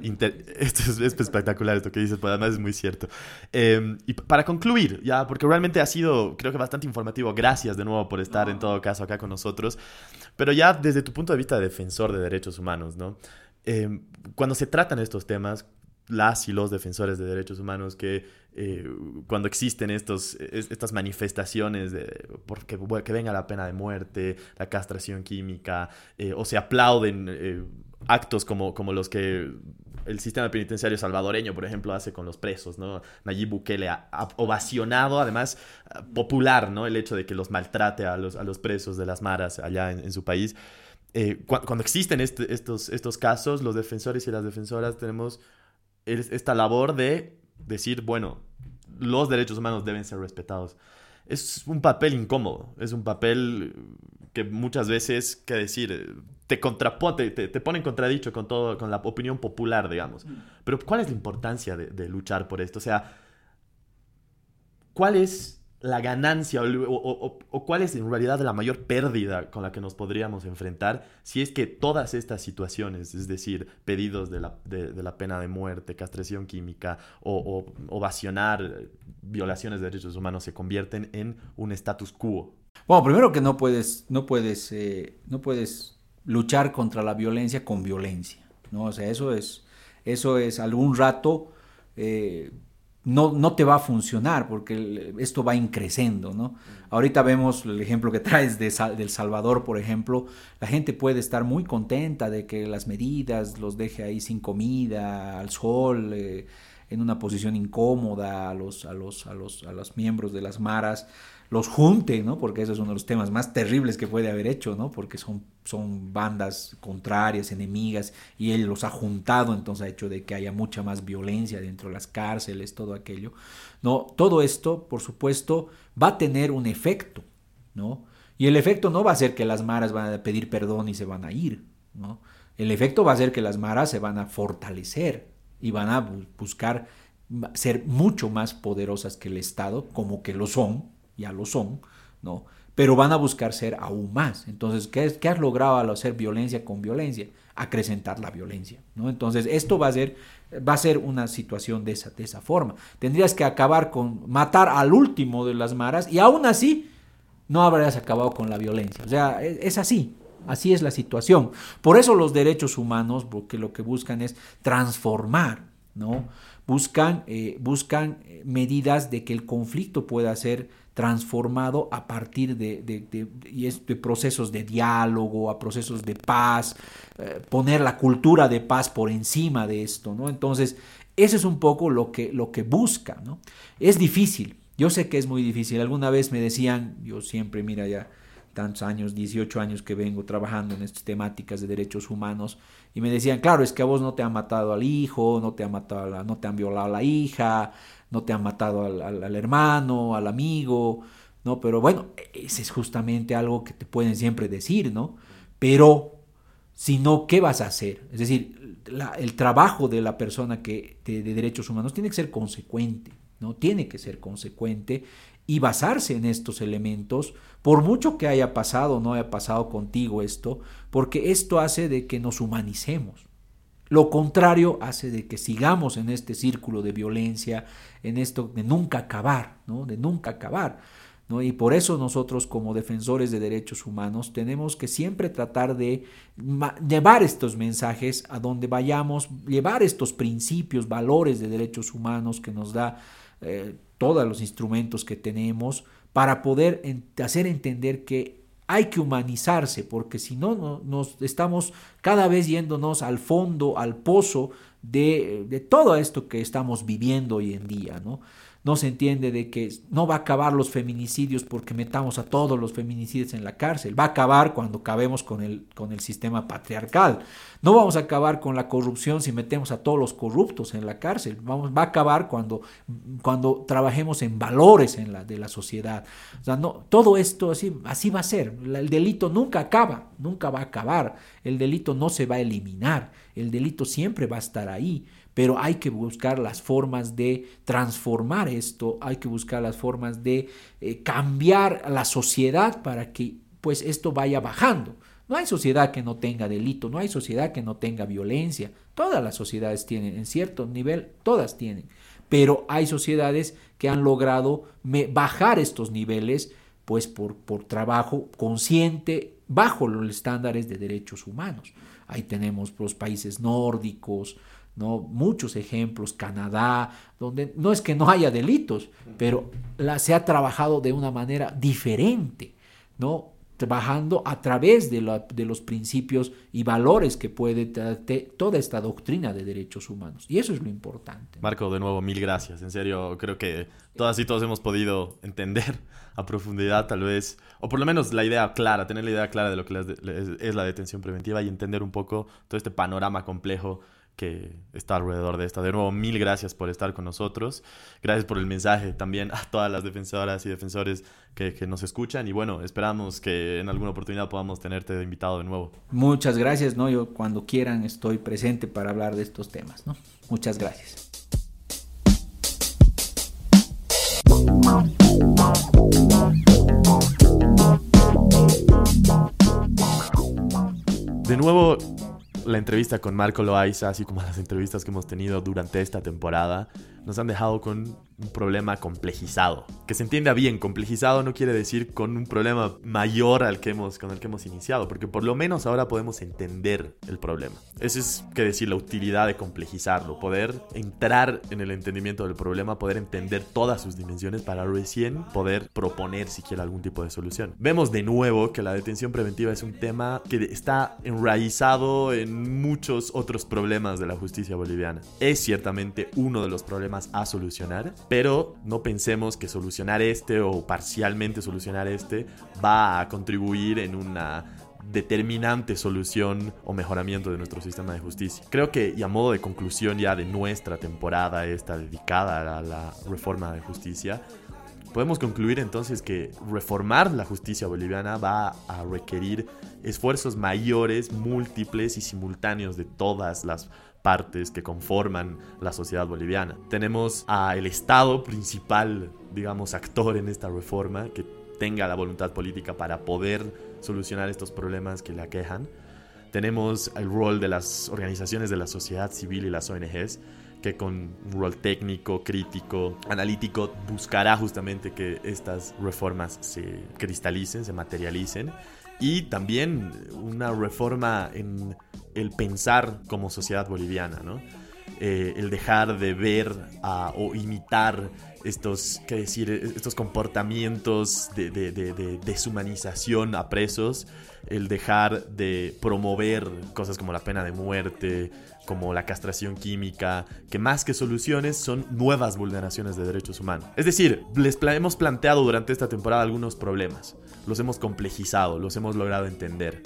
B: *laughs* esto es, espectacular esto que dices, pues además es muy cierto. Em, y para concluir, ya, porque realmente ha sido, creo que bastante informativo, gracias de nuevo por estar en todo caso acá con nosotros, pero ya desde tu punto de vista de defensor de derechos humanos, ¿no? Em, cuando se tratan estos temas, las y los defensores de derechos humanos que eh, cuando existen estos, estas manifestaciones de porque, que venga la pena de muerte, la castración química, eh, o se aplauden eh, actos como, como los que el sistema penitenciario salvadoreño, por ejemplo, hace con los presos, ¿no? Nayib Bukele ha, ovacionado, además, popular, ¿no? El hecho de que los maltrate a los, a los presos de las maras allá en, su país. cuando existen este, estos, estos casos, los defensores y las defensoras tenemos esta labor de decir, bueno, los derechos humanos deben ser respetados. Es un papel incómodo, es un papel que muchas veces, que decir, te contrapone, te, te, pone en contradicho con todo, con la opinión popular, digamos. Mm. Pero ¿cuál es la importancia de, de luchar por esto? O sea, ¿cuál es la ganancia o, cuál es en realidad la mayor pérdida con la que nos podríamos enfrentar si es que todas estas situaciones, es decir, pedidos de la, de, la pena de muerte, castración química o, ovacionar violaciones de derechos humanos se convierten en un status quo.
C: Bueno, primero que no puedes, no puedes, eh, no puedes luchar contra la violencia con violencia, ¿no? O sea, eso es, eso es algún rato... Eh, no, no te va a funcionar porque esto va increciendo, ¿no? Ahorita vemos el ejemplo que *laughs* traes de, del Salvador, por ejemplo, la gente puede estar muy contenta de que las medidas los deje ahí sin comida, al sol, eh, en una posición incómoda a los, a los, a los, a los miembros de las maras, los junte, ¿no? Porque eso es uno de los temas más terribles que puede haber hecho, ¿no? Porque son, son bandas contrarias, enemigas, y él los ha juntado, entonces ha hecho de que haya mucha más violencia dentro de las cárceles, todo aquello. No, todo esto, por supuesto, va a tener un efecto, ¿no? Y el efecto no va a ser que las maras van a pedir perdón y se van a ir, ¿no? El efecto va a ser que las maras se van a fortalecer y van a buscar ser mucho más poderosas que el Estado, como que lo son, ya lo son, ¿no? Pero van a buscar ser aún más. Entonces, ¿qué, has logrado al hacer violencia con violencia? acrecentar la violencia. ¿no? Entonces, esto va a ser, va a ser una situación de esa, de esa forma. Tendrías que acabar con matar al último de las maras y aún así no habrías acabado con la violencia. O sea, es, es así. Así es la situación. Por eso los derechos humanos, porque lo que buscan es transformar, ¿no? Buscan, eh, buscan eh, medidas de que el conflicto pueda ser transformado a partir de, de, procesos de diálogo, a procesos de paz, eh, poner la cultura de paz por encima de esto, ¿no? Entonces, eso es un poco lo que, lo que busca, ¿no? Es difícil, yo sé que es muy difícil. Alguna vez me decían, yo siempre, mira ya, tantos años, 18 años que vengo trabajando en estas temáticas de derechos humanos, y me decían, claro, es que a vos no te han matado al hijo, no te han matado la, no te han violado a la hija, no te han matado al, al, hermano, al amigo, ¿no? Pero bueno, ese es justamente algo que te pueden siempre decir, ¿no? Pero, si no, ¿qué vas a hacer? Es decir, el trabajo de la persona que, de, de derechos humanos tiene que ser consecuente, ¿no? Tiene que ser consecuente y basarse en estos elementos, por mucho que haya pasado o no haya pasado contigo esto, porque esto hace de que nos humanicemos. Lo contrario hace de que sigamos en este círculo de violencia, en esto de nunca acabar, ¿no? De nunca acabar. Y por eso nosotros como defensores de derechos humanos tenemos que siempre tratar de llevar estos mensajes a donde vayamos, llevar estos principios, valores de derechos humanos que nos da eh, todos los instrumentos que tenemos para poder hacer entender que hay que humanizarse, porque si no, no, nos estamos cada vez yéndonos al fondo, al pozo de todo esto que estamos viviendo hoy en día, ¿no? No se entiende de que no va a acabar los feminicidios porque metamos a todos los feminicidios en la cárcel, va a acabar cuando acabemos con el, con el sistema patriarcal, no vamos a acabar con la corrupción si metemos a todos los corruptos en la cárcel, vamos, va a acabar cuando, cuando trabajemos en valores en la, de la sociedad. O sea, no, todo esto así, así va a ser, el delito nunca acaba, nunca va a acabar, el delito no se va a eliminar, el delito siempre va a estar ahí pero hay que buscar las formas de transformar esto, hay que buscar las formas de eh, cambiar la sociedad para que pues esto vaya bajando. No hay sociedad que no tenga delito, no hay sociedad que no tenga violencia. Todas las sociedades tienen, en cierto nivel, todas tienen. Pero hay sociedades que han logrado bajar estos niveles, pues por, por trabajo consciente, bajo los estándares de derechos humanos. Ahí tenemos los países nórdicos, ¿no? Muchos ejemplos, Canadá, donde no es que no haya delitos, pero la, se ha trabajado de una manera diferente, ¿no? Trabajando a través de, la, de los principios y valores que puede toda esta doctrina de derechos humanos. Y eso es lo importante.
B: Marco, de nuevo, mil gracias. En serio, creo que todas y todos hemos podido entender a profundidad, tal vez, o por lo menos la idea clara, tener la idea clara de lo que es la detención preventiva y entender un poco todo este panorama complejo que está alrededor de esta. De nuevo, mil gracias por estar con nosotros. Gracias por el mensaje también a todas las defensoras y defensores que, que, nos escuchan. Y bueno, esperamos que en alguna oportunidad podamos tenerte de invitado de nuevo.
C: Muchas gracias, ¿no? Yo cuando quieran estoy presente para hablar de estos temas, ¿no? Muchas gracias.
B: De nuevo, la entrevista con Marco Loaiza, así como las entrevistas que hemos tenido durante esta temporada, nos han dejado con un problema complejizado. Que se entienda bien, complejizado no quiere decir con un problema mayor al que hemos, con el que hemos iniciado, porque por lo menos ahora podemos entender el problema. Eso es que decir la utilidad de complejizarlo, poder entrar en el entendimiento del problema, poder entender todas sus dimensiones para recién poder proponer siquiera algún tipo de solución. Vemos de nuevo que la detención preventiva es un tema que está enraizado en muchos otros problemas de la justicia boliviana. Es ciertamente uno de los problemas a solucionar, pero no pensemos que solucionar este o parcialmente solucionar este va a contribuir en una determinante solución o mejoramiento de nuestro sistema de justicia. Creo que, y a modo de conclusión ya de nuestra temporada esta dedicada a la reforma de justicia, podemos concluir entonces que reformar la justicia boliviana va a requerir esfuerzos mayores, múltiples y simultáneos de todas las partes que conforman la sociedad boliviana. Tenemos al Estado principal, digamos, actor en esta reforma, que tenga la voluntad política para poder solucionar estos problemas que le aquejan. Tenemos el rol de las organizaciones de la sociedad civil y las ONGs, que con un rol técnico, crítico, analítico, buscará justamente que estas reformas se cristalicen, se materialicen. Y también una reforma en el pensar como sociedad boliviana, ¿no? Eh, el dejar de ver o imitar estos, ¿qué decir? estos comportamientos de, deshumanización a presos, el dejar de promover cosas como la pena de muerte, como la castración química, que más que soluciones son nuevas vulneraciones de derechos humanos. Es decir, les hemos planteado durante esta temporada algunos problemas, los hemos complejizado, los hemos logrado entender.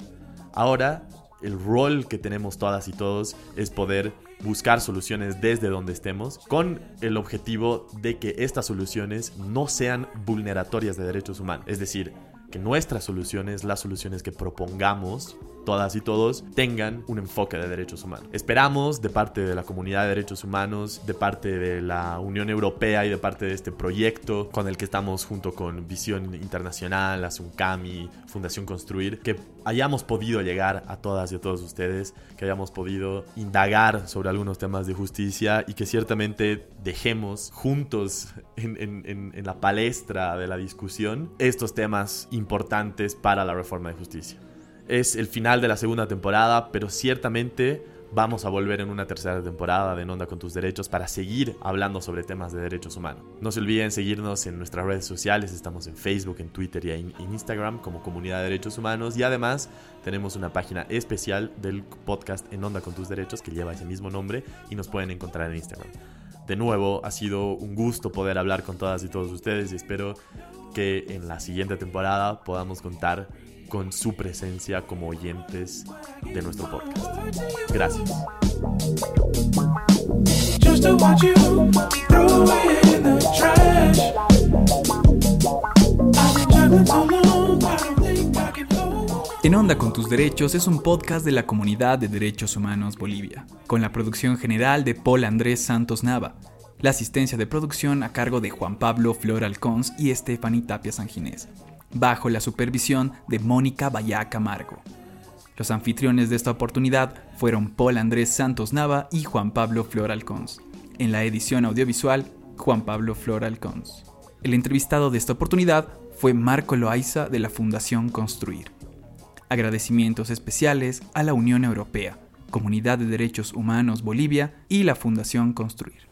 B: Ahora, el rol que tenemos todas y todos es poder buscar soluciones desde donde estemos con el objetivo de que estas soluciones no sean vulneratorias de derechos humanos. Es decir, que nuestras soluciones, las soluciones que propongamos, todas y todos tengan un enfoque de derechos humanos. Esperamos de parte de la comunidad de derechos humanos, de parte de la Unión Europea y de parte de este proyecto con el que estamos junto con Visión Internacional, Asuncami, Fundación Construir, que hayamos podido llegar a todas y a todos ustedes, que hayamos podido indagar sobre algunos temas de justicia y que ciertamente dejemos juntos en, en la palestra de la discusión estos temas importantes para la reforma de justicia. Es el final de la segunda temporada, pero ciertamente vamos a volver en una tercera temporada de En Onda con tus Derechos para seguir hablando sobre temas de derechos humanos. No se olviden seguirnos en nuestras redes sociales, estamos en Facebook, en Twitter y en Instagram como Comunidad de Derechos Humanos y además tenemos una página especial del podcast En Onda con tus Derechos que lleva ese mismo nombre y nos pueden encontrar en Instagram. De nuevo, ha sido un gusto poder hablar con todas y todos ustedes y espero que en la siguiente temporada podamos contar con su presencia como oyentes de nuestro podcast. Gracias.
A: En Onda con tus Derechos es un podcast de la Comunidad de Derechos Humanos Bolivia, con la producción general de Paul Andrés Santos Nava, la asistencia de producción a cargo de Juan Pablo Flor Alcons y Stephanie Tapia Sanginés bajo la supervisión de Mónica Bayá Camargo. Los anfitriones de esta oportunidad fueron Paul Andrés Santos Nava y Juan Pablo Flor Alcons. En la edición audiovisual, Juan Pablo Flor Alcons. El entrevistado de esta oportunidad fue Marco Loaiza de la Fundación Construir. Agradecimientos especiales a la Unión Europea, Comunidad de Derechos Humanos Bolivia y la Fundación Construir.